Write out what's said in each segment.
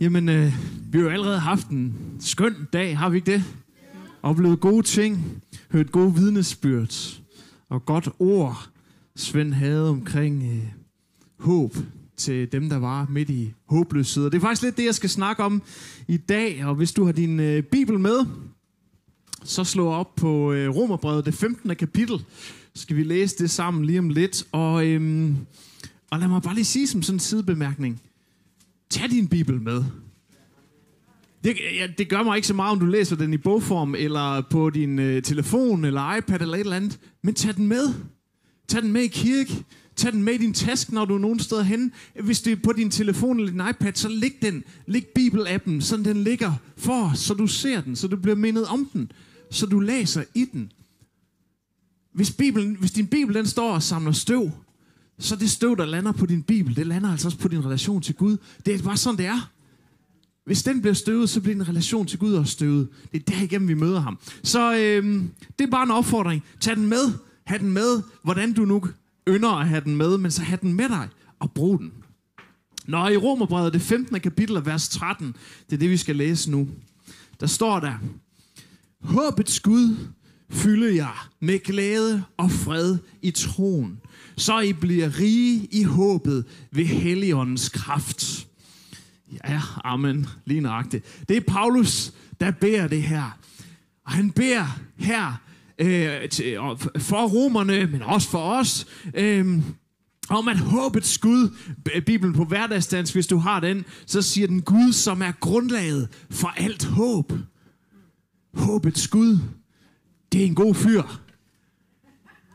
Jamen, øh, vi har jo allerede haft en skøn dag, har vi ikke det? Oplevet gode ting, hørt gode vidnesbyrd og godt ord, Svend havde omkring øh, håb til dem, der var midt i håbløshed. Og det er faktisk lidt det, jeg skal snakke om i dag. Og hvis du har din øh, bibel med, så slå op på øh, Romerbrevet, det 15. kapitel. Så skal vi læse det sammen lige om lidt. Og, øh, og lad mig bare lige sige som sådan en sidebemærkning. Tag din bibel med. Det, ja, det gør mig ikke så meget, om du læser den i bogform, eller på din øh, telefon, eller iPad, eller et eller andet. Men tag den med. Tag den med i kirke. Tag den med i din task, når du er nogen steder hen. Hvis det er på din telefon eller din iPad, så læg den. Læg Bibel-appen, så den ligger for, så du ser den, så du bliver mindet om den, så du læser i den. Hvis, Bibelen, hvis din Bibel den står og samler støv, så det støv, der lander på din Bibel, det lander altså også på din relation til Gud. Det er bare sådan, det er. Hvis den bliver støvet, så bliver din relation til Gud også støvet. Det er derigennem, vi møder ham. Så øh, det er bare en opfordring. Tag den med. Ha' den med, hvordan du nu ynder at have den med, men så have den med dig og brug den. Når i Romerbrevet, det 15. kapitel vers 13, det er det, vi skal læse nu. Der står der, Håbets Gud fylde jer med glæde og fred i troen, så I bliver rige i håbet ved Helligåndens kraft. Ja, amen, lige nøjagtigt. Det er Paulus, der beder det her. Og han beder her øh, til, for romerne, men også for os, øh, om at håbets Gud, Bibelen på hverdagsdans, hvis du har den, så siger den Gud, som er grundlaget for alt håb. Håbets Gud, det er en god fyr.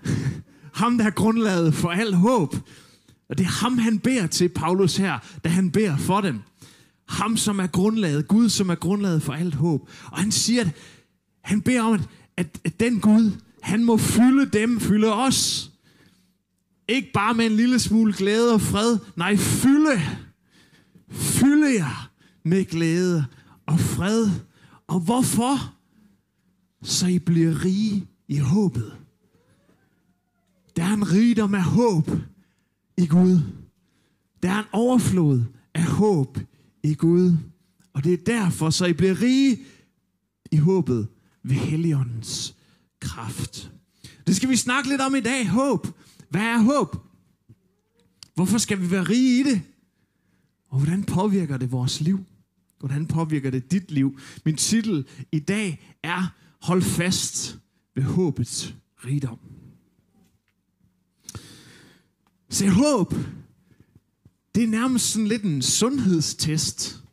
ham, der er grundlaget for alt håb. Og det er ham, han beder til Paulus her, da han beder for dem. Ham, som er grundlaget, Gud, som er grundlaget for alt håb. Og han siger, at han beder om, at, at, at den Gud, han må fylde dem, fylde os. Ikke bare med en lille smule glæde og fred. Nej, fylde. Fylde jer med glæde og fred. Og hvorfor? Så I bliver rige i håbet. Der er en rigdom af håb i Gud. Der er en overflod af håb i Gud. Og det er derfor, så I bliver rige i håbet ved Helligåndens kraft. Det skal vi snakke lidt om i dag. Håb. Hvad er håb? Hvorfor skal vi være rige i det? Og hvordan påvirker det vores liv? Hvordan påvirker det dit liv? Min titel i dag er Hold fast ved håbets rigdom. Se, håb, det er nærmest sådan lidt en sundhedstest,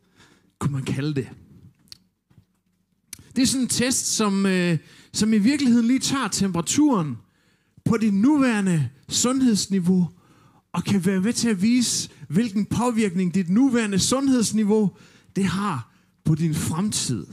kunne man kalde det. Det er sådan en test, som, øh, som i virkeligheden lige tager temperaturen på dit nuværende sundhedsniveau, og kan være med til at vise, hvilken påvirkning dit nuværende sundhedsniveau det har på din fremtid.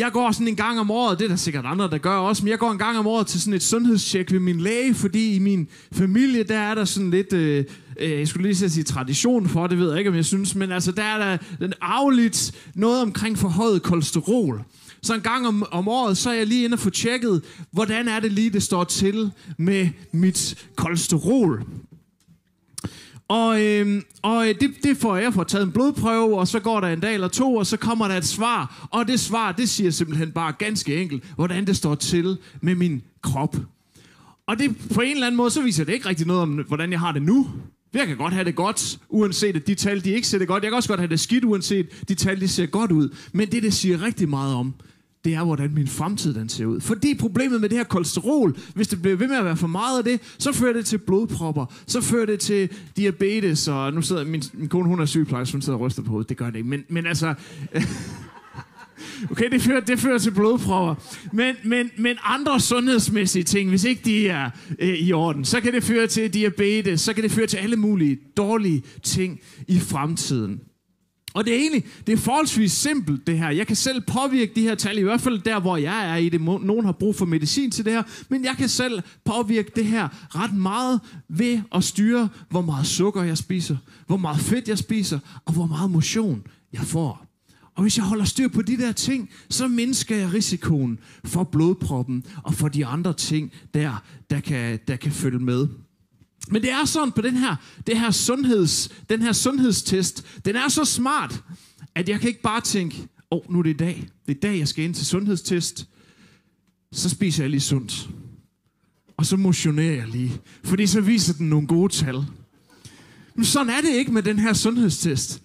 Jeg går sådan en gang om året, det er der sikkert andre, der gør også, men jeg går en gang om året til sådan et sundhedstjek ved min læge, fordi i min familie, der er der sådan lidt, øh, øh, jeg skulle lige sige tradition for, det ved jeg ikke, om jeg synes, men altså der er der den arveligt noget omkring forhøjet kolesterol. Så en gang om, om året, så er jeg lige inde og få tjekket, hvordan er det lige, det står til med mit kolesterol. Øhm, og, øh, og det, det får jeg for taget en blodprøve, og så går der en dag eller to, og så kommer der et svar. Og det svar, det siger simpelthen bare ganske enkelt, hvordan det står til med min krop. Og det på en eller anden måde, så viser det ikke rigtig noget om, hvordan jeg har det nu. Jeg kan godt have det godt, uanset at de tal, de ikke ser det godt. Jeg kan også godt have det skidt, uanset de tal, de ser godt ud. Men det, det siger rigtig meget om, det er, hvordan min fremtid den ser ud. Fordi problemet med det her kolesterol, hvis det bliver ved med at være for meget af det, så fører det til blodpropper, så fører det til diabetes, og nu sidder min, min kone, hun er sygeplejerske, hun sidder og ryster på hovedet, det gør det ikke. Men, men altså... Okay, det fører, det fører til blodpropper. Men, men, men andre sundhedsmæssige ting, hvis ikke de er øh, i orden, så kan det føre til diabetes, så kan det føre til alle mulige dårlige ting i fremtiden. Og det er egentlig, det er forholdsvis simpelt det her. Jeg kan selv påvirke de her tal, i hvert fald der, hvor jeg er i det. Nogen har brug for medicin til det her, men jeg kan selv påvirke det her ret meget ved at styre, hvor meget sukker jeg spiser, hvor meget fedt jeg spiser, og hvor meget motion jeg får. Og hvis jeg holder styr på de der ting, så mindsker jeg risikoen for blodproppen og for de andre ting, der, der, kan, der kan følge med. Men det er sådan på den her, det her sundheds, den her sundhedstest, den er så smart, at jeg kan ikke bare tænke, åh, oh, nu er det i dag. Det er i dag, jeg skal ind til sundhedstest. Så spiser jeg lige sundt. Og så motionerer jeg lige. Fordi så viser den nogle gode tal. Men sådan er det ikke med den her sundhedstest.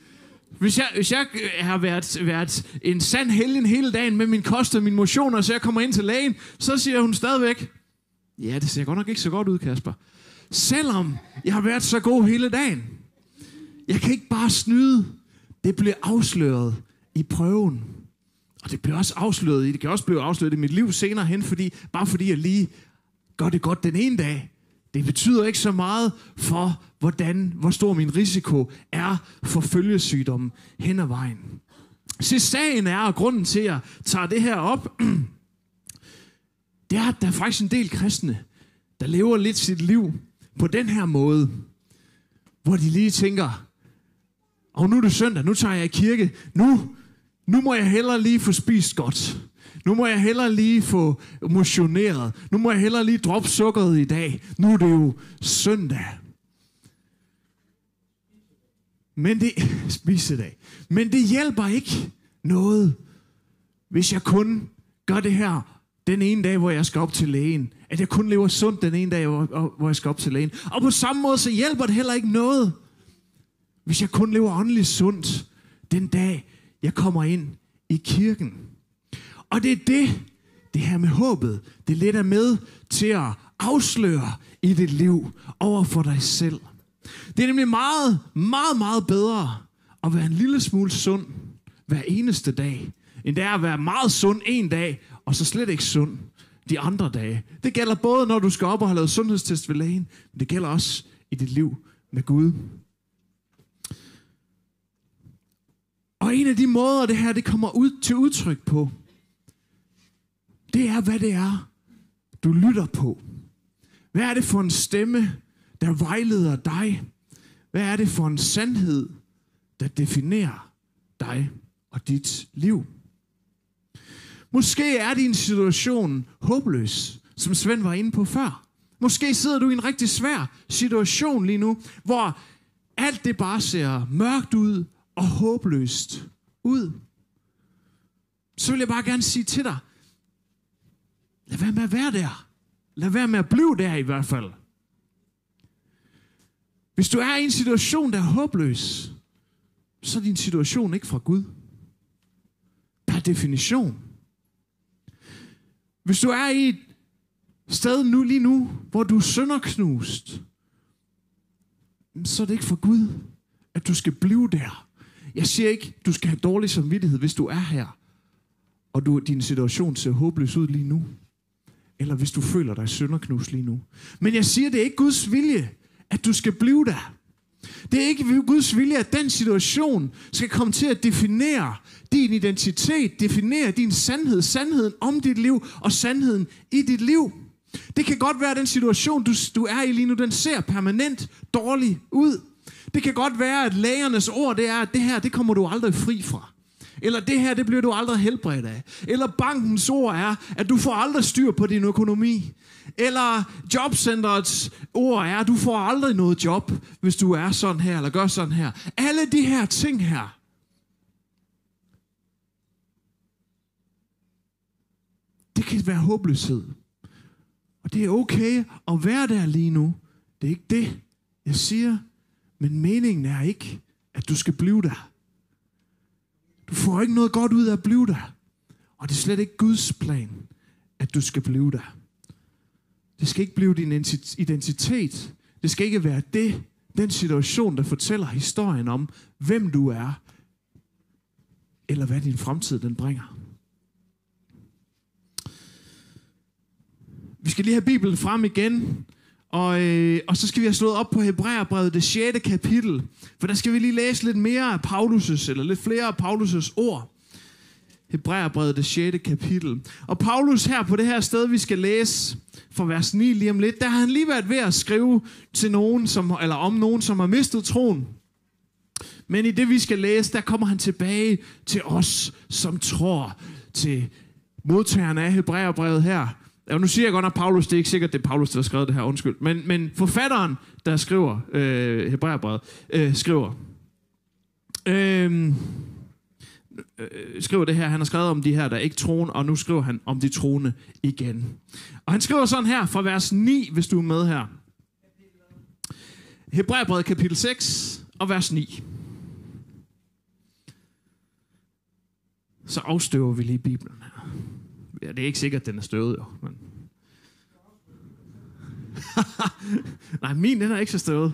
Hvis jeg, hvis jeg øh, har været, været en sand helgen hele dagen med min kost og min motion, og så jeg kommer ind til lægen, så siger hun stadigvæk, ja, det ser godt nok ikke så godt ud, Kasper. Selvom jeg har været så god hele dagen. Jeg kan ikke bare snyde. Det bliver afsløret i prøven. Og det bliver også afsløret i, det kan også blive afsløret i mit liv senere hen, fordi, bare fordi jeg lige gør det godt den ene dag. Det betyder ikke så meget for, hvordan, hvor stor min risiko er for følgesygdommen hen ad vejen. Så sagen er, og grunden til, at jeg tager det her op, det er, at der er faktisk en del kristne, der lever lidt sit liv på den her måde, hvor de lige tænker, og nu er det søndag, nu tager jeg i kirke, nu, nu må jeg hellere lige få spist godt. Nu må jeg hellere lige få motioneret. Nu må jeg hellere lige droppe sukkeret i dag. Nu er det jo søndag. Men det, spisedag. Men det hjælper ikke noget, hvis jeg kun gør det her den ene dag, hvor jeg skal op til lægen. At jeg kun lever sundt den ene dag, hvor jeg skal op til lægen. Og på samme måde, så hjælper det heller ikke noget, hvis jeg kun lever åndeligt sundt den dag, jeg kommer ind i kirken. Og det er det, det her med håbet, det lidt er med til at afsløre i dit liv over for dig selv. Det er nemlig meget, meget, meget bedre at være en lille smule sund hver eneste dag, end det er at være meget sund en dag, og så slet ikke sund de andre dage. Det gælder både, når du skal op og have lavet sundhedstest ved lægen, men det gælder også i dit liv med Gud. Og en af de måder, det her det kommer ud til udtryk på, det er, hvad det er, du lytter på. Hvad er det for en stemme, der vejleder dig? Hvad er det for en sandhed, der definerer dig og dit liv? Måske er din situation håbløs, som Svend var inde på før. Måske sidder du i en rigtig svær situation lige nu, hvor alt det bare ser mørkt ud og håbløst ud. Så vil jeg bare gerne sige til dig, lad være med at være der. Lad være med at blive der i hvert fald. Hvis du er i en situation, der er håbløs, så er din situation ikke fra Gud. Per definition. Hvis du er i et sted nu lige nu, hvor du er sønderknust, så er det ikke for Gud, at du skal blive der. Jeg siger ikke, du skal have dårlig samvittighed, hvis du er her, og du, din situation ser håbløs ud lige nu. Eller hvis du føler dig sønderknust lige nu. Men jeg siger, det er ikke Guds vilje, at du skal blive der. Det er ikke Guds vilje, at den situation skal komme til at definere din identitet, definere din sandhed, sandheden om dit liv og sandheden i dit liv. Det kan godt være, at den situation, du, du er i lige nu, den ser permanent dårlig ud. Det kan godt være, at lægernes ord, det er, at det her, det kommer du aldrig fri fra. Eller det her, det bliver du aldrig helbredt af. Eller bankens ord er, at du får aldrig styr på din økonomi. Eller jobcentrets ord er, at du får aldrig noget job, hvis du er sådan her, eller gør sådan her. Alle de her ting her. Det kan være håbløshed. Og det er okay at være der lige nu. Det er ikke det, jeg siger. Men meningen er ikke, at du skal blive der. Du får ikke noget godt ud af at blive der. Og det er slet ikke Guds plan, at du skal blive der. Det skal ikke blive din identitet. Det skal ikke være det, den situation, der fortæller historien om, hvem du er, eller hvad din fremtid den bringer. Vi skal lige have Bibelen frem igen, og, øh, og så skal vi have slået op på Hebræerbrevet, det 6. kapitel. For der skal vi lige læse lidt mere af Paulus' eller lidt flere af Paulus' ord. Hebræerbrevet, det 6. kapitel. Og Paulus her på det her sted, vi skal læse fra vers 9 lige om lidt, der har han lige været ved at skrive til nogen, som, eller om nogen, som har mistet troen. Men i det, vi skal læse, der kommer han tilbage til os, som tror til modtagerne af Hebræerbrevet her, og nu siger jeg godt nok Paulus, det er ikke sikkert, det er Paulus, der har skrevet det her, undskyld. Men, men forfatteren, der skriver, øh, Hebræerbrevet, øh, skriver, øh, øh, skriver det her, han har skrevet om de her, der ikke troen, og nu skriver han om de troende igen. Og han skriver sådan her fra vers 9, hvis du er med her. Hebræerbrevet kapitel 6 og vers 9. Så afstøver vi lige Bibelen her. Ja, det er ikke sikkert, at den er støvet, jo. Men... Nej, min den er ikke så støvet.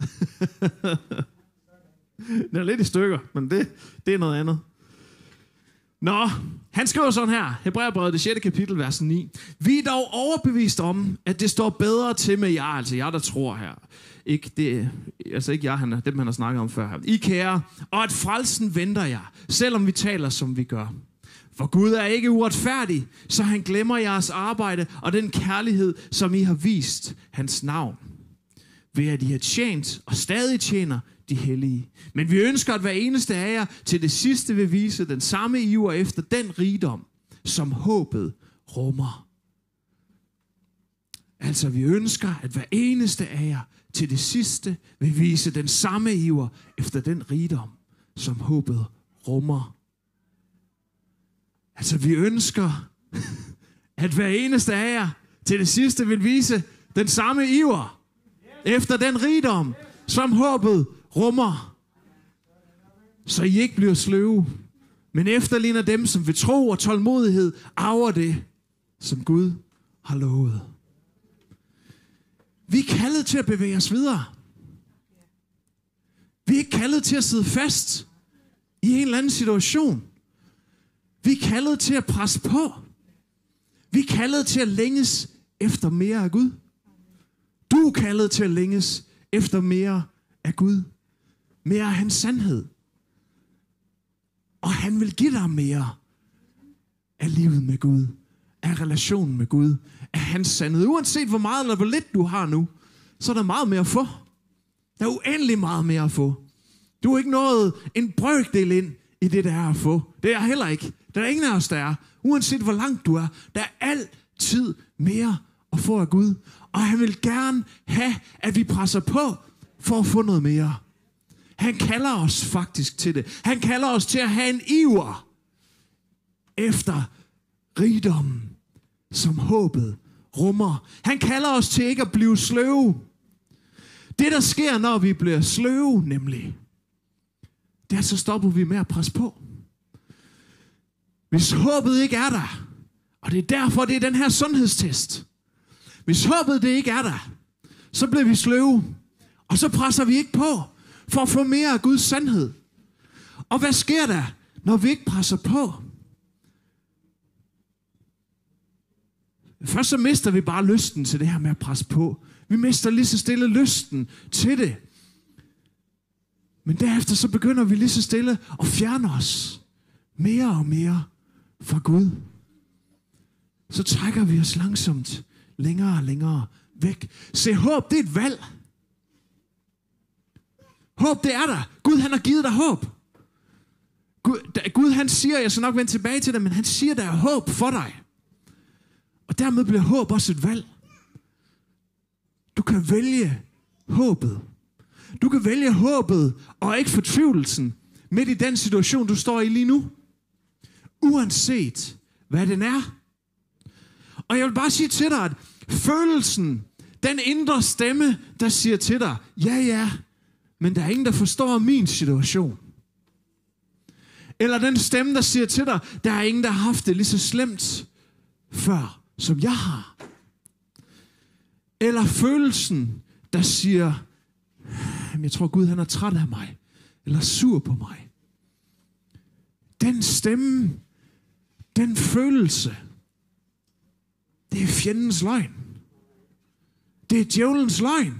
den er lidt i stykker, men det, det er noget andet. Nå, han skriver sådan her, Hebræerbrevet, det 6. kapitel, vers 9. Vi er dog overbevist om, at det står bedre til med jer, altså jer, der tror her. Ikke det, altså ikke jeg, han er, dem han har snakket om før her. I kære, og at frelsen venter jer, selvom vi taler, som vi gør. For Gud er ikke uretfærdig, så han glemmer jeres arbejde og den kærlighed, som I har vist hans navn. Ved at I har tjent og stadig tjener de hellige. Men vi ønsker, at hver eneste af jer til det sidste vil vise den samme iver efter den rigdom, som håbet rummer. Altså, vi ønsker, at hver eneste af jer til det sidste vil vise den samme iver efter den rigdom, som håbet rummer. Altså, vi ønsker, at hver eneste af jer til det sidste vil vise den samme iver efter den rigdom, som håbet rummer. Så I ikke bliver sløve, men efterligner dem, som ved tro og tålmodighed arver det, som Gud har lovet. Vi er kaldet til at bevæge os videre. Vi er ikke kaldet til at sidde fast i en eller anden situation. Vi er kaldet til at presse på. Vi er kaldet til at længes efter mere af Gud. Du er kaldet til at længes efter mere af Gud. Mere af hans sandhed. Og han vil give dig mere af livet med Gud. Af relationen med Gud. Af hans sandhed. Uanset hvor meget eller hvor lidt du har nu, så er der meget mere at få. Der er uendelig meget mere at få. Du er ikke nået en brøkdel ind i det, der er at få. Det er jeg heller ikke. Der er ingen af os, der er. Uanset hvor langt du er. Der er altid mere at få af Gud. Og han vil gerne have, at vi presser på for at få noget mere. Han kalder os faktisk til det. Han kalder os til at have en iver efter rigdommen, som håbet rummer. Han kalder os til ikke at blive sløve. Det, der sker, når vi bliver sløve, nemlig, det er, så stopper vi med at presse på. Hvis håbet ikke er der, og det er derfor, det er den her sundhedstest. Hvis håbet det ikke er der, så bliver vi sløve, og så presser vi ikke på for at få mere af Guds sandhed. Og hvad sker der, når vi ikke presser på? Først så mister vi bare lysten til det her med at presse på. Vi mister lige så stille lysten til det. Men derefter så begynder vi lige så stille at fjerne os mere og mere fra Gud. Så trækker vi os langsomt længere og længere væk. Se, håb, det er et valg. Håb, det er der. Gud, han har givet dig håb. Gud, Gud han siger, jeg skal nok vende tilbage til det, men han siger, der er håb for dig. Og dermed bliver håb også et valg. Du kan vælge håbet. Du kan vælge håbet og ikke fortvivlelsen midt i den situation, du står i lige nu. Uanset hvad den er. Og jeg vil bare sige til dig, at følelsen, den indre stemme, der siger til dig, ja ja, men der er ingen, der forstår min situation. Eller den stemme, der siger til dig, der er ingen, der har haft det lige så slemt før, som jeg har. Eller følelsen, der siger, jeg tror Gud han er træt af mig, eller sur på mig. Den stemme, den følelse, det er fjendens løgn. Det er djævelens løgn.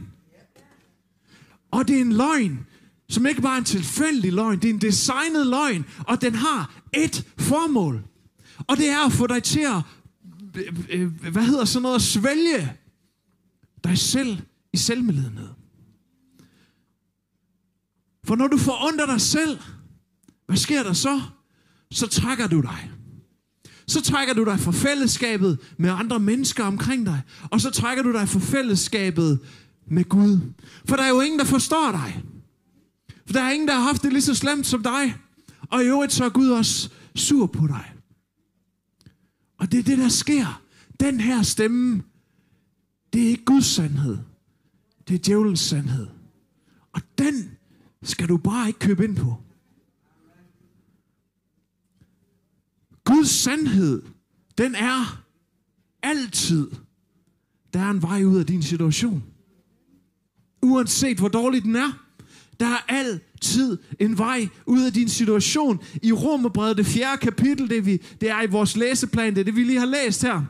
Og det er en løgn, som ikke bare er en tilfældig løgn, det er en designet løgn, og den har et formål. Og det er at få dig til at, hvad hedder sådan noget, at svælge dig selv i selvmedlidenhed. For når du forunder dig selv, hvad sker der så? Så trækker du dig så trækker du dig fra fællesskabet med andre mennesker omkring dig, og så trækker du dig fra fællesskabet med Gud. For der er jo ingen, der forstår dig. For der er ingen, der har haft det lige så slemt som dig. Og i øvrigt så er Gud også sur på dig. Og det er det, der sker. Den her stemme, det er ikke Guds sandhed. Det er djævelens sandhed. Og den skal du bare ikke købe ind på. Guds sandhed, den er altid, der er en vej ud af din situation. Uanset hvor dårlig den er, der er altid en vej ud af din situation. I Romerbrevet, det fjerde kapitel, det, vi, det er i vores læseplan, det er det, vi lige har læst her.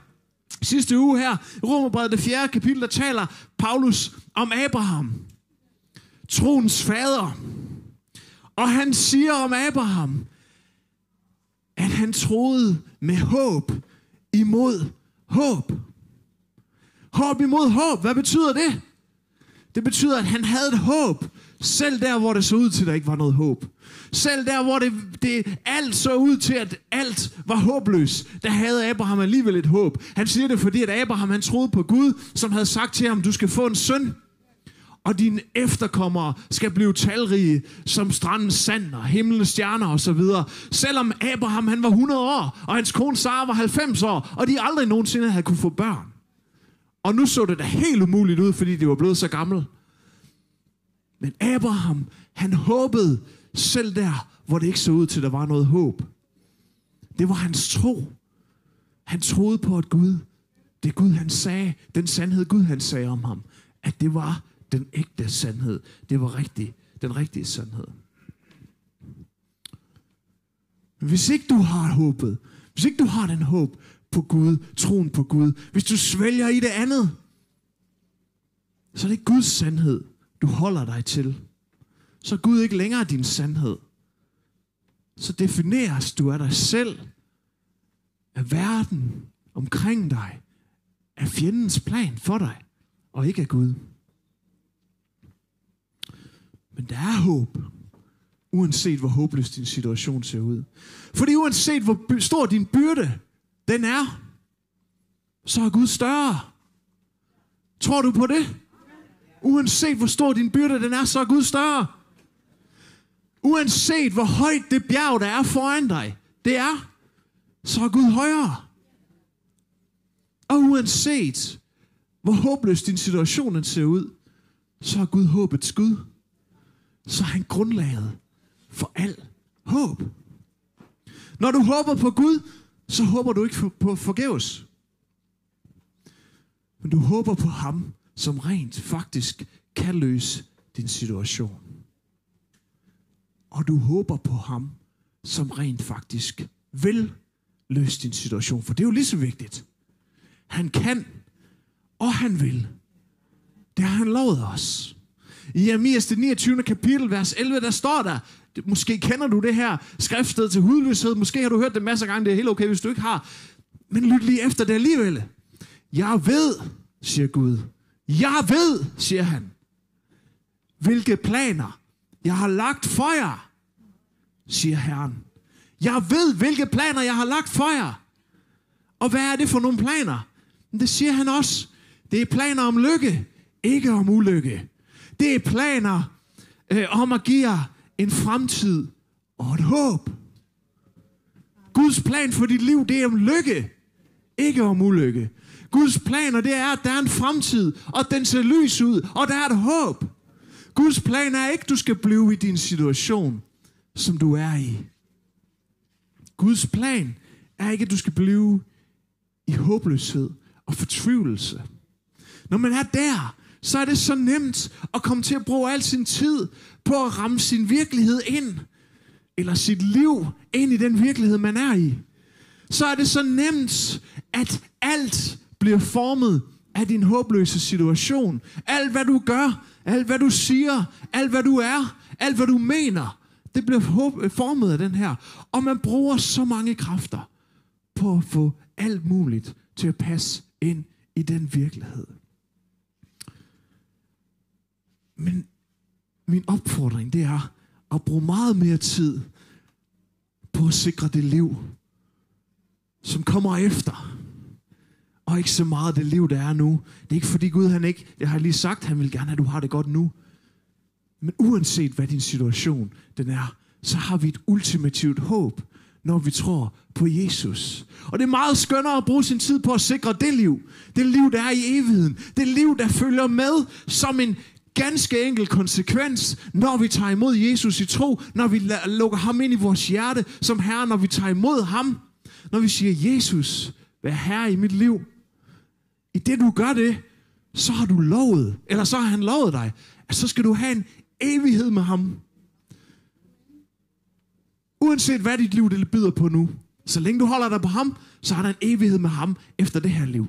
Sidste uge her, i Romerbrevet, det fjerde kapitel, der taler Paulus om Abraham. Troens fader. Og han siger om Abraham, at han troede med håb imod håb. Håb imod håb, hvad betyder det? Det betyder, at han havde et håb, selv der, hvor det så ud til, at der ikke var noget håb. Selv der, hvor det, det alt så ud til, at alt var håbløst, der havde Abraham alligevel et håb. Han siger det, fordi at Abraham han troede på Gud, som havde sagt til ham, du skal få en søn og dine efterkommere skal blive talrige som strandens sand og himlens stjerner osv. Selvom Abraham han var 100 år, og hans kone Sara var 90 år, og de aldrig nogensinde havde kunne få børn. Og nu så det da helt umuligt ud, fordi de var blevet så gamle. Men Abraham, han håbede selv der, hvor det ikke så ud til, at der var noget håb. Det var hans tro. Han troede på, at Gud, det Gud han sagde, den sandhed Gud han sagde om ham, at det var den ægte sandhed. Det var rigtig, den rigtige sandhed. Hvis ikke du har håbet, hvis ikke du har den håb på Gud, troen på Gud, hvis du svælger i det andet, så er det ikke Guds sandhed, du holder dig til. Så er Gud ikke længere din sandhed. Så defineres du af dig selv, af verden omkring dig, af fjendens plan for dig, og ikke af Gud. Men der er håb, uanset hvor håbløs din situation ser ud. Fordi uanset hvor stor din byrde den er, så er Gud større. Tror du på det? Uanset hvor stor din byrde den er, så er Gud større. Uanset hvor højt det bjerg, der er foran dig, det er, så er Gud højere. Og uanset hvor håbløs din situation ser ud, så er Gud håbets Gud så er han grundlaget for al håb. Når du håber på Gud, så håber du ikke på forgæves. Men du håber på ham, som rent faktisk kan løse din situation. Og du håber på ham, som rent faktisk vil løse din situation. For det er jo lige så vigtigt. Han kan, og han vil. Det har han lovet os. I Jeremias det 29. kapitel, vers 11, der står der, måske kender du det her skriftsted til hudløshed, måske har du hørt det masser af gange, det er helt okay, hvis du ikke har, men lyt lige efter det alligevel. Jeg ved, siger Gud. Jeg ved, siger han, hvilke planer jeg har lagt for jer, siger Herren. Jeg ved, hvilke planer jeg har lagt for jer. Og hvad er det for nogle planer? Det siger han også. Det er planer om lykke, ikke om ulykke. Det er planer øh, om at give jer en fremtid og et håb. Guds plan for dit liv, det er om lykke, ikke om ulykke. Guds planer, det er, at der er en fremtid, og den ser lys ud, og der er et håb. Guds plan er ikke, at du skal blive i din situation, som du er i. Guds plan er ikke, at du skal blive i håbløshed og fortvivlelse. Når man er der, så er det så nemt at komme til at bruge al sin tid på at ramme sin virkelighed ind, eller sit liv ind i den virkelighed, man er i. Så er det så nemt, at alt bliver formet af din håbløse situation. Alt hvad du gør, alt hvad du siger, alt hvad du er, alt hvad du mener, det bliver formet af den her. Og man bruger så mange kræfter på at få alt muligt til at passe ind i den virkelighed. Men min opfordring, det er at bruge meget mere tid på at sikre det liv, som kommer efter. Og ikke så meget det liv, der er nu. Det er ikke fordi Gud, han ikke, det har jeg lige sagt, han vil gerne have, at du har det godt nu. Men uanset hvad din situation den er, så har vi et ultimativt håb, når vi tror på Jesus. Og det er meget skønnere at bruge sin tid på at sikre det liv. Det liv, der er i evigheden. Det liv, der følger med som en ganske enkel konsekvens, når vi tager imod Jesus i tro, når vi lukker ham ind i vores hjerte som Herre, når vi tager imod ham, når vi siger, Jesus, vær Herre i mit liv. I det du gør det, så har du lovet, eller så har han lovet dig, at så skal du have en evighed med ham. Uanset hvad dit liv det byder på nu, så længe du holder dig på ham, så har der en evighed med ham efter det her liv.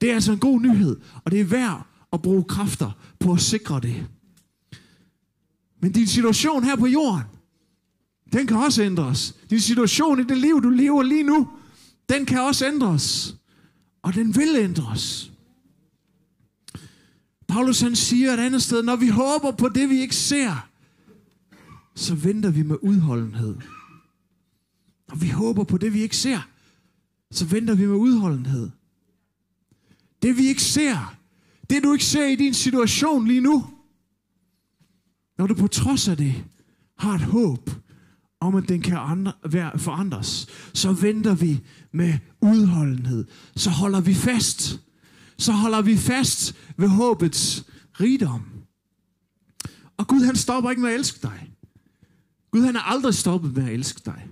Det er altså en god nyhed, og det er værd at bruge kræfter på at sikre det. Men din situation her på jorden, den kan også ændres. Din situation i det liv, du lever lige nu, den kan også ændres. Og den vil ændres. Paulus han siger et andet sted, når vi håber på det, vi ikke ser, så venter vi med udholdenhed. Når vi håber på det, vi ikke ser, så venter vi med udholdenhed. Det vi ikke ser, det du ikke ser i din situation lige nu, når du på trods af det har et håb om, at den kan andre, være, forandres, så venter vi med udholdenhed. Så holder vi fast. Så holder vi fast ved håbets rigdom. Og Gud han stopper ikke med at elske dig. Gud han har aldrig stoppet med at elske dig.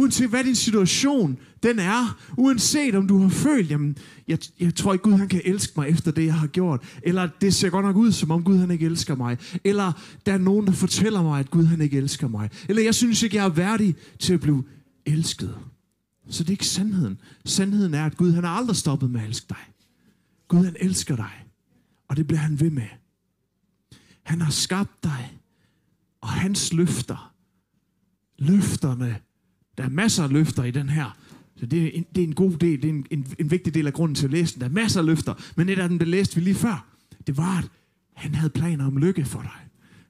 Uanset hvad din situation den er, uanset om du har følt, jamen, jeg, jeg tror ikke Gud han kan elske mig efter det, jeg har gjort, eller det ser godt nok ud, som om Gud han ikke elsker mig, eller der er nogen, der fortæller mig, at Gud han ikke elsker mig, eller jeg synes ikke, jeg er værdig til at blive elsket. Så det er ikke sandheden. Sandheden er, at Gud han har aldrig stoppet med at elske dig. Gud han elsker dig, og det bliver han ved med. Han har skabt dig, og hans løfter, løfterne der er masser af løfter i den her. Så det er en, det er en god del, det er en, en, en vigtig del af grunden til at læse den. Der er masser af løfter, men et af dem, det læste vi lige før, det var, at han havde planer om lykke for dig.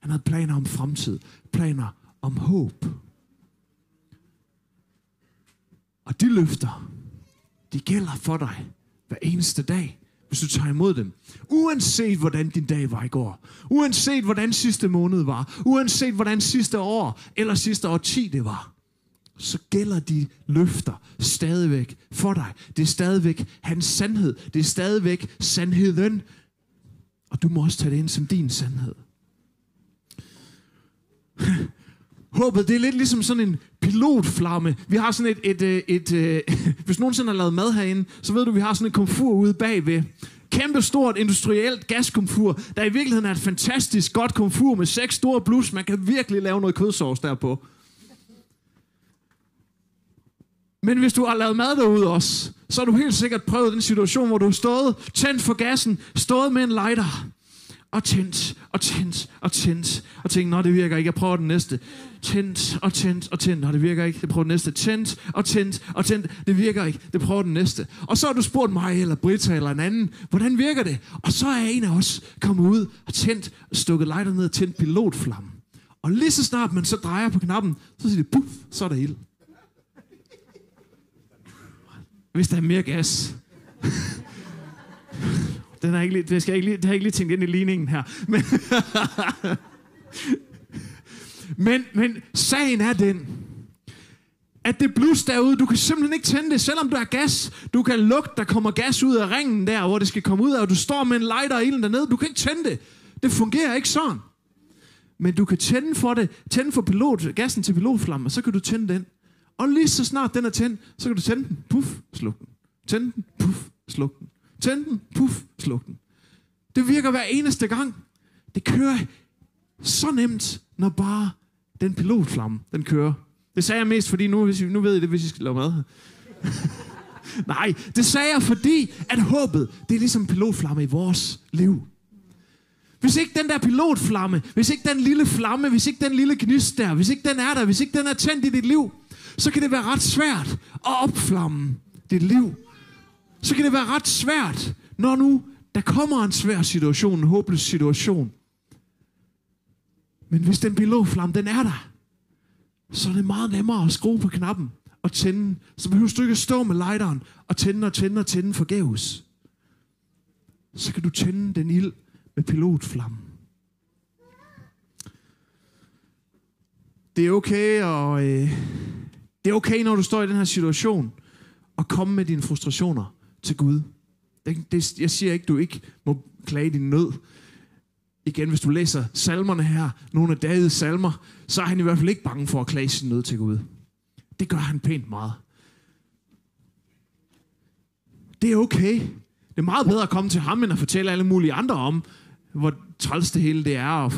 Han havde planer om fremtid, planer om håb. Og de løfter, de gælder for dig hver eneste dag, hvis du tager imod dem. Uanset hvordan din dag var i går. Uanset hvordan sidste måned var. Uanset hvordan sidste år eller sidste år 10 det var så gælder de løfter stadigvæk for dig. Det er stadigvæk hans sandhed. Det er stadigvæk sandheden. Og du må også tage det ind som din sandhed. Håbet, det er lidt ligesom sådan en pilotflamme. Vi har sådan et, et, øh, et, et, øh, et hvis nogensinde har lavet mad herinde, så ved du, vi har sådan et komfur ude bagved. Kæmpe stort industrielt gaskomfur, der i virkeligheden er et fantastisk godt komfur med seks store blus. Man kan virkelig lave noget kødsovs derpå. Men hvis du har lavet mad derude også, så har du helt sikkert prøvet den situation, hvor du har stået, tændt for gassen, stået med en lighter, og tændt, og tændt, og tændt, og tænkt, nå, det virker ikke, jeg prøver den næste. Tændt, og tændt, og tændt, nå, det virker ikke, jeg prøver den næste. Tændt, og tændt, og tændt, det virker ikke, det prøver den næste. Og så har du spurgt mig, eller Britta, eller en anden, hvordan virker det? Og så er en af os kommet ud og tændt, stukket lighter ned og tændt pilotflamme. Og lige så snart man så drejer på knappen, så siger det, puff, så er der ild hvis der er mere gas. Den er ikke, det, skal ikke, det har ikke lige tænkt ind i ligningen her. Men, men, men sagen er den, at det blus derude, du kan simpelthen ikke tænde det, selvom du er gas. Du kan lugte, der kommer gas ud af ringen der, hvor det skal komme ud af, og du står med en lighter og ilden dernede. Du kan ikke tænde det. Det fungerer ikke sådan. Men du kan tænde for det, tænde for pilot, gassen til pilotflammen, og så kan du tænde den. Og lige så snart den er tændt, så kan du tænde den, puff, sluk den. Tænde den, puff, sluk den. Tænde den, puff, sluk den. Det virker hver eneste gang. Det kører så nemt, når bare den pilotflamme, den kører. Det sagde jeg mest, fordi nu, hvis I, nu ved I det, hvis I skal lave mad. Nej, det sagde jeg, fordi at håbet, det er ligesom pilotflamme i vores liv. Hvis ikke den der pilotflamme, hvis ikke den lille flamme, hvis ikke den lille gnist der, hvis ikke den er der, hvis ikke den er tændt i dit liv, så kan det være ret svært at opflamme dit liv. Så kan det være ret svært, når nu der kommer en svær situation, en håbløs situation. Men hvis den pilotflamme, den er der, så er det meget nemmere at skrue på knappen og tænde. Så behøver du ikke at stå med lighteren og tænde og tænde og tænde forgæves. Så kan du tænde den ild med pilotflammen. Det er okay, at øh, det er okay, når du står i den her situation, at komme med dine frustrationer til Gud. Det, det, jeg siger ikke, du ikke må klage din nød. Igen, hvis du læser salmerne her, nogle af Davids salmer, så er han i hvert fald ikke bange for at klage sin nød til Gud. Det gør han pænt meget. Det er okay. Det er meget bedre at komme til ham, end at fortælle alle mulige andre om, hvor træls det hele det er. Og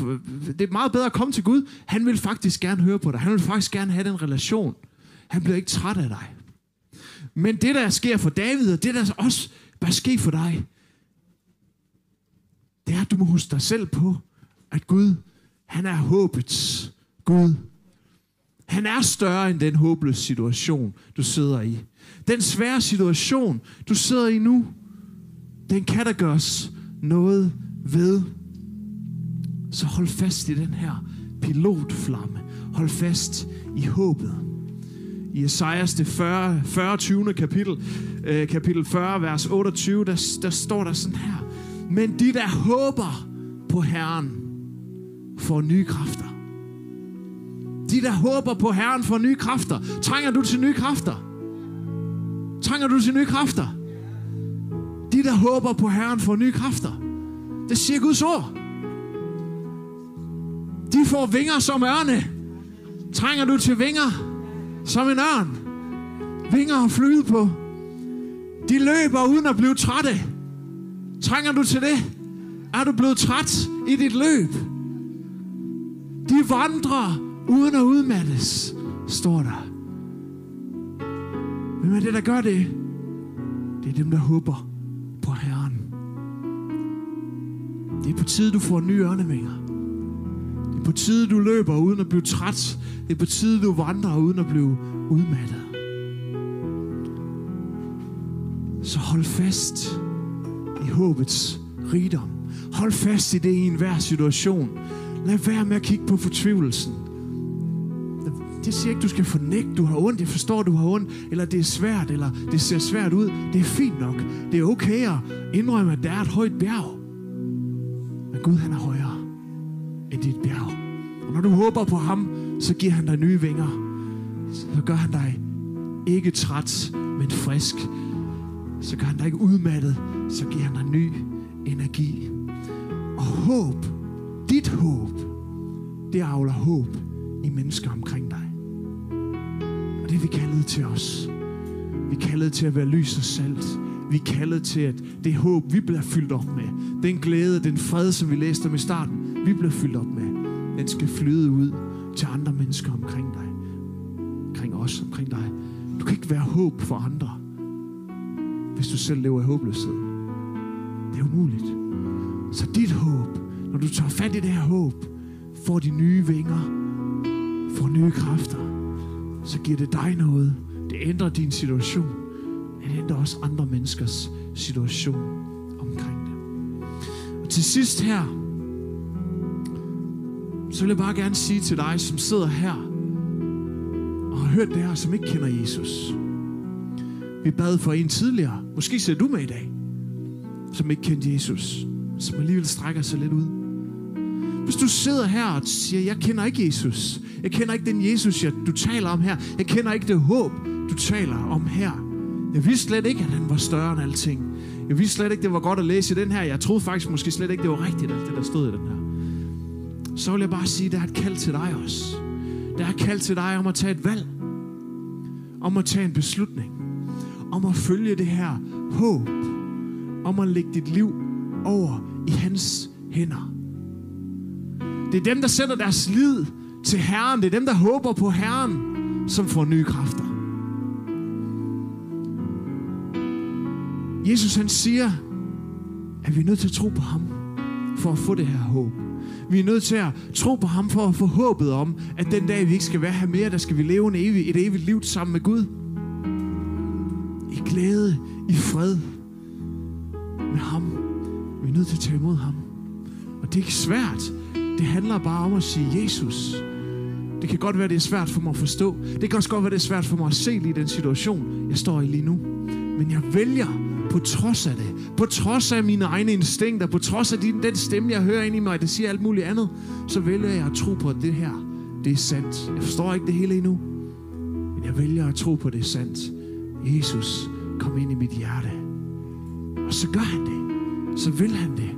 det er meget bedre at komme til Gud. Han vil faktisk gerne høre på dig. Han vil faktisk gerne have den relation. Han bliver ikke træt af dig. Men det, der sker for David, og det, der også bør ske for dig, det er, at du må huske dig selv på, at Gud, han er håbets Gud. Han er større end den håbløse situation, du sidder i. Den svære situation, du sidder i nu, den kan der gøres noget ved. Så hold fast i den her pilotflamme. Hold fast i håbet. I Esajas det 40, 40 20. kapitel, øh, kapitel 40, vers 28, der, der står der sådan her. Men de, der håber på Herren, får nye kræfter. De, der håber på Herren, får nye kræfter. Trænger du til nye kræfter? Trænger du til nye kræfter? De, der håber på Herren, får nye kræfter. Det siger Guds ord. De får vinger som ørne. Trænger du til vinger som en ørn? Vinger og flyde på. De løber uden at blive trætte. Trænger du til det? Er du blevet træt i dit løb? De vandrer uden at udmattes, står der. Hvem er det, der gør det? Det er dem, der håber på Herren. Det er på tide, du får nye ørnevinger. På tide, du løber uden at blive træt. Det er på tide, du vandrer uden at blive udmattet. Så hold fast i håbets rigdom. Hold fast i det i enhver situation. Lad være med at kigge på fortvivlelsen. Det siger ikke, du skal fornægte, du har ondt. Jeg forstår, du har ondt. Eller det er svært, eller det ser svært ud. Det er fint nok. Det er okay at indrømme, at der er et højt bjerg. Men Gud, han er højere end dit bjerg. Og når du håber på ham, så giver han dig nye vinger. Så gør han dig ikke træt, men frisk. Så gør han dig ikke udmattet, så giver han dig ny energi. Og håb, dit håb, det avler håb i mennesker omkring dig. Og det er vi kaldet til os. Vi er kaldet til at være lys og salt. Vi er kaldet til, at det håb, vi bliver fyldt op med, den glæde, den fred, som vi læste om i starten, vi bliver fyldt op med, den skal flyde ud til andre mennesker omkring dig. Omkring os, omkring dig. Du kan ikke være håb for andre, hvis du selv lever i håbløshed. Det er umuligt. Så dit håb, når du tager fat i det her håb, får de nye vinger, får nye kræfter, så giver det dig noget. Det ændrer din situation. Det ændrer også andre menneskers situation omkring det. Og til sidst her, så vil jeg bare gerne sige til dig, som sidder her og har hørt det her, som ikke kender Jesus. Vi bad for en tidligere. Måske ser du med i dag, som ikke kendte Jesus, som alligevel strækker sig lidt ud. Hvis du sidder her og siger, jeg kender ikke Jesus. Jeg kender ikke den Jesus, jeg, du taler om her. Jeg kender ikke det håb, du taler om her. Jeg vidste slet ikke, at han var større end alting. Jeg vidste slet ikke, det var godt at læse i den her. Jeg troede faktisk måske slet ikke, det var rigtigt, alt det, der stod i den her. Så vil jeg bare sige, der er et kald til dig også. Der er et kald til dig om at tage et valg. Om at tage en beslutning. Om at følge det her håb. Om at lægge dit liv over i hans hænder. Det er dem, der sætter deres lid til Herren. Det er dem, der håber på Herren, som får nye kræfter. Jesus han siger, at vi er nødt til at tro på ham, for at få det her håb. Vi er nødt til at tro på ham, for at få håbet om, at den dag, vi ikke skal være her mere, der skal vi leve en evig, et evigt liv sammen med Gud. I glæde, i fred med ham. Vi er nødt til at tage imod ham. Og det er ikke svært. Det handler bare om at sige, Jesus, Det kan godt være, det er svært for mig at forstå. Det kan også godt være, det er svært for mig at se lige den situation, jeg står i lige nu. Men jeg vælger på trods af det, på trods af mine egne instinkter, på trods af din, den stemme, jeg hører ind i mig, der siger alt muligt andet, så vælger jeg at tro på, at det her, det er sandt. Jeg forstår ikke det hele endnu, men jeg vælger at tro på, at det er sandt. Jesus, kom ind i mit hjerte. Og så gør han det. Så vil han det.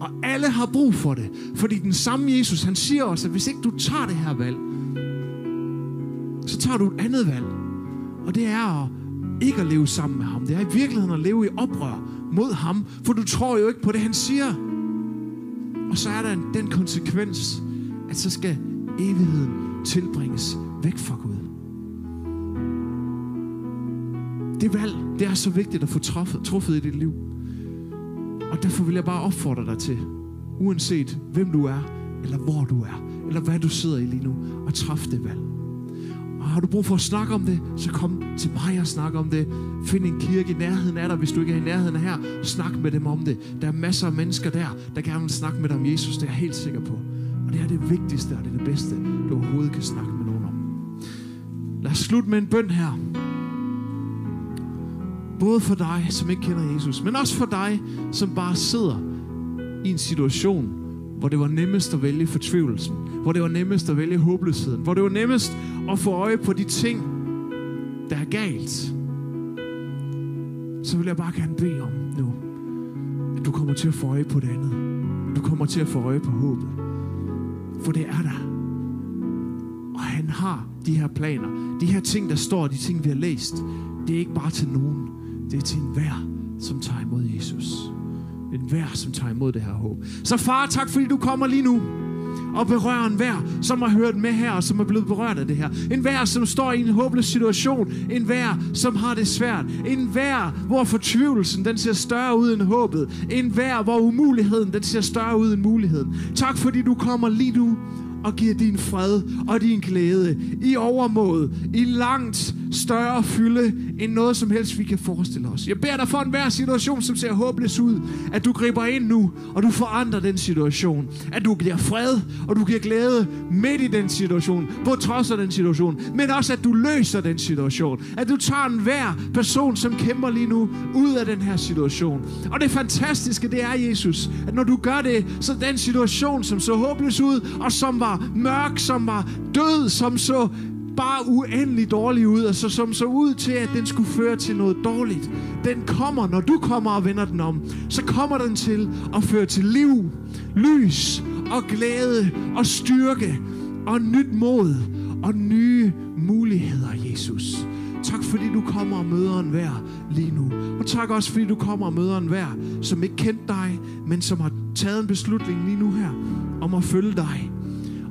Og alle har brug for det. Fordi den samme Jesus, han siger også, at hvis ikke du tager det her valg, så tager du et andet valg. Og det er at ikke at leve sammen med ham. Det er i virkeligheden at leve i oprør mod ham, for du tror jo ikke på det, han siger. Og så er der den konsekvens, at så skal evigheden tilbringes væk fra Gud. Det valg, det er så vigtigt at få truffet, truffet i dit liv. Og derfor vil jeg bare opfordre dig til, uanset hvem du er, eller hvor du er, eller hvad du sidder i lige nu, at træffe det valg. Og har du brug for at snakke om det, så kom til mig og snak om det. Find en kirke i nærheden af dig, hvis du ikke er i nærheden af her. Snak med dem om det. Der er masser af mennesker der, der gerne vil snakke med dig om Jesus. Det er jeg helt sikker på. Og det er det vigtigste og det er det bedste, du overhovedet kan snakke med nogen om. Lad os slutte med en bøn her. Både for dig, som ikke kender Jesus, men også for dig, som bare sidder i en situation, hvor det var nemmest at vælge fortvivlelsen, hvor det var nemmest at vælge håbløsheden, hvor det var nemmest at få øje på de ting, der er galt, så vil jeg bare gerne bede om nu, at du kommer til at få øje på det andet. Du kommer til at få øje på håbet. For det er der. Og han har de her planer. De her ting, der står, de ting, vi har læst, det er ikke bare til nogen. Det er til enhver, som tager imod Jesus. En hver, som tager imod det her håb. Så far, tak fordi du kommer lige nu og berøre en hver, som har hørt med her, og som er blevet berørt af det her. En hver, som står i en håbløs situation. En hver, som har det svært. En hver, hvor fortvivlelsen den ser større ud end håbet. En hver, hvor umuligheden den ser større ud end muligheden. Tak fordi du kommer lige nu og giver din fred og din glæde i overmåde, i langt større fylde, end noget som helst, vi kan forestille os. Jeg beder dig for enhver situation, som ser håbløs ud, at du griber ind nu, og du forandrer den situation. At du giver fred, og du giver glæde midt i den situation, på trods af den situation, men også at du løser den situation. At du tager en hver person, som kæmper lige nu, ud af den her situation. Og det fantastiske, det er, Jesus, at når du gør det, så den situation, som så håbløs ud, og som var mørk, som var død, som så bare uendelig dårlig ud, og så, som så ud til, at den skulle føre til noget dårligt. Den kommer, når du kommer og vender den om, så kommer den til at føre til liv, lys og glæde og styrke og nyt mod og nye muligheder, Jesus. Tak fordi du kommer og møder en hver lige nu. Og tak også fordi du kommer og møder en hver, som ikke kendte dig, men som har taget en beslutning lige nu her om at følge dig.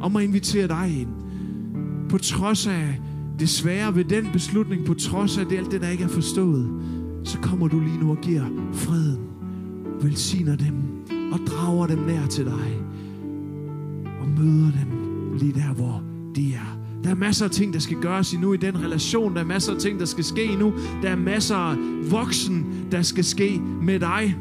Om at invitere dig ind på trods af det svære ved den beslutning, på trods af det, alt det, der ikke er forstået, så kommer du lige nu og giver freden, velsigner dem og drager dem nær til dig og møder dem lige der, hvor de er. Der er masser af ting, der skal gøres endnu i den relation. Der er masser af ting, der skal ske endnu. Der er masser af voksen, der skal ske med dig.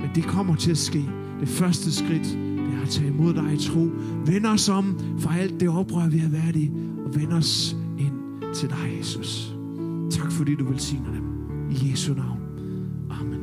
Men det kommer til at ske. Det første skridt, at tage imod dig i tro. Vend os om for alt det oprør, vi har været i, og vend os ind til dig, Jesus. Tak fordi du velsigner dem. I Jesu navn. Amen.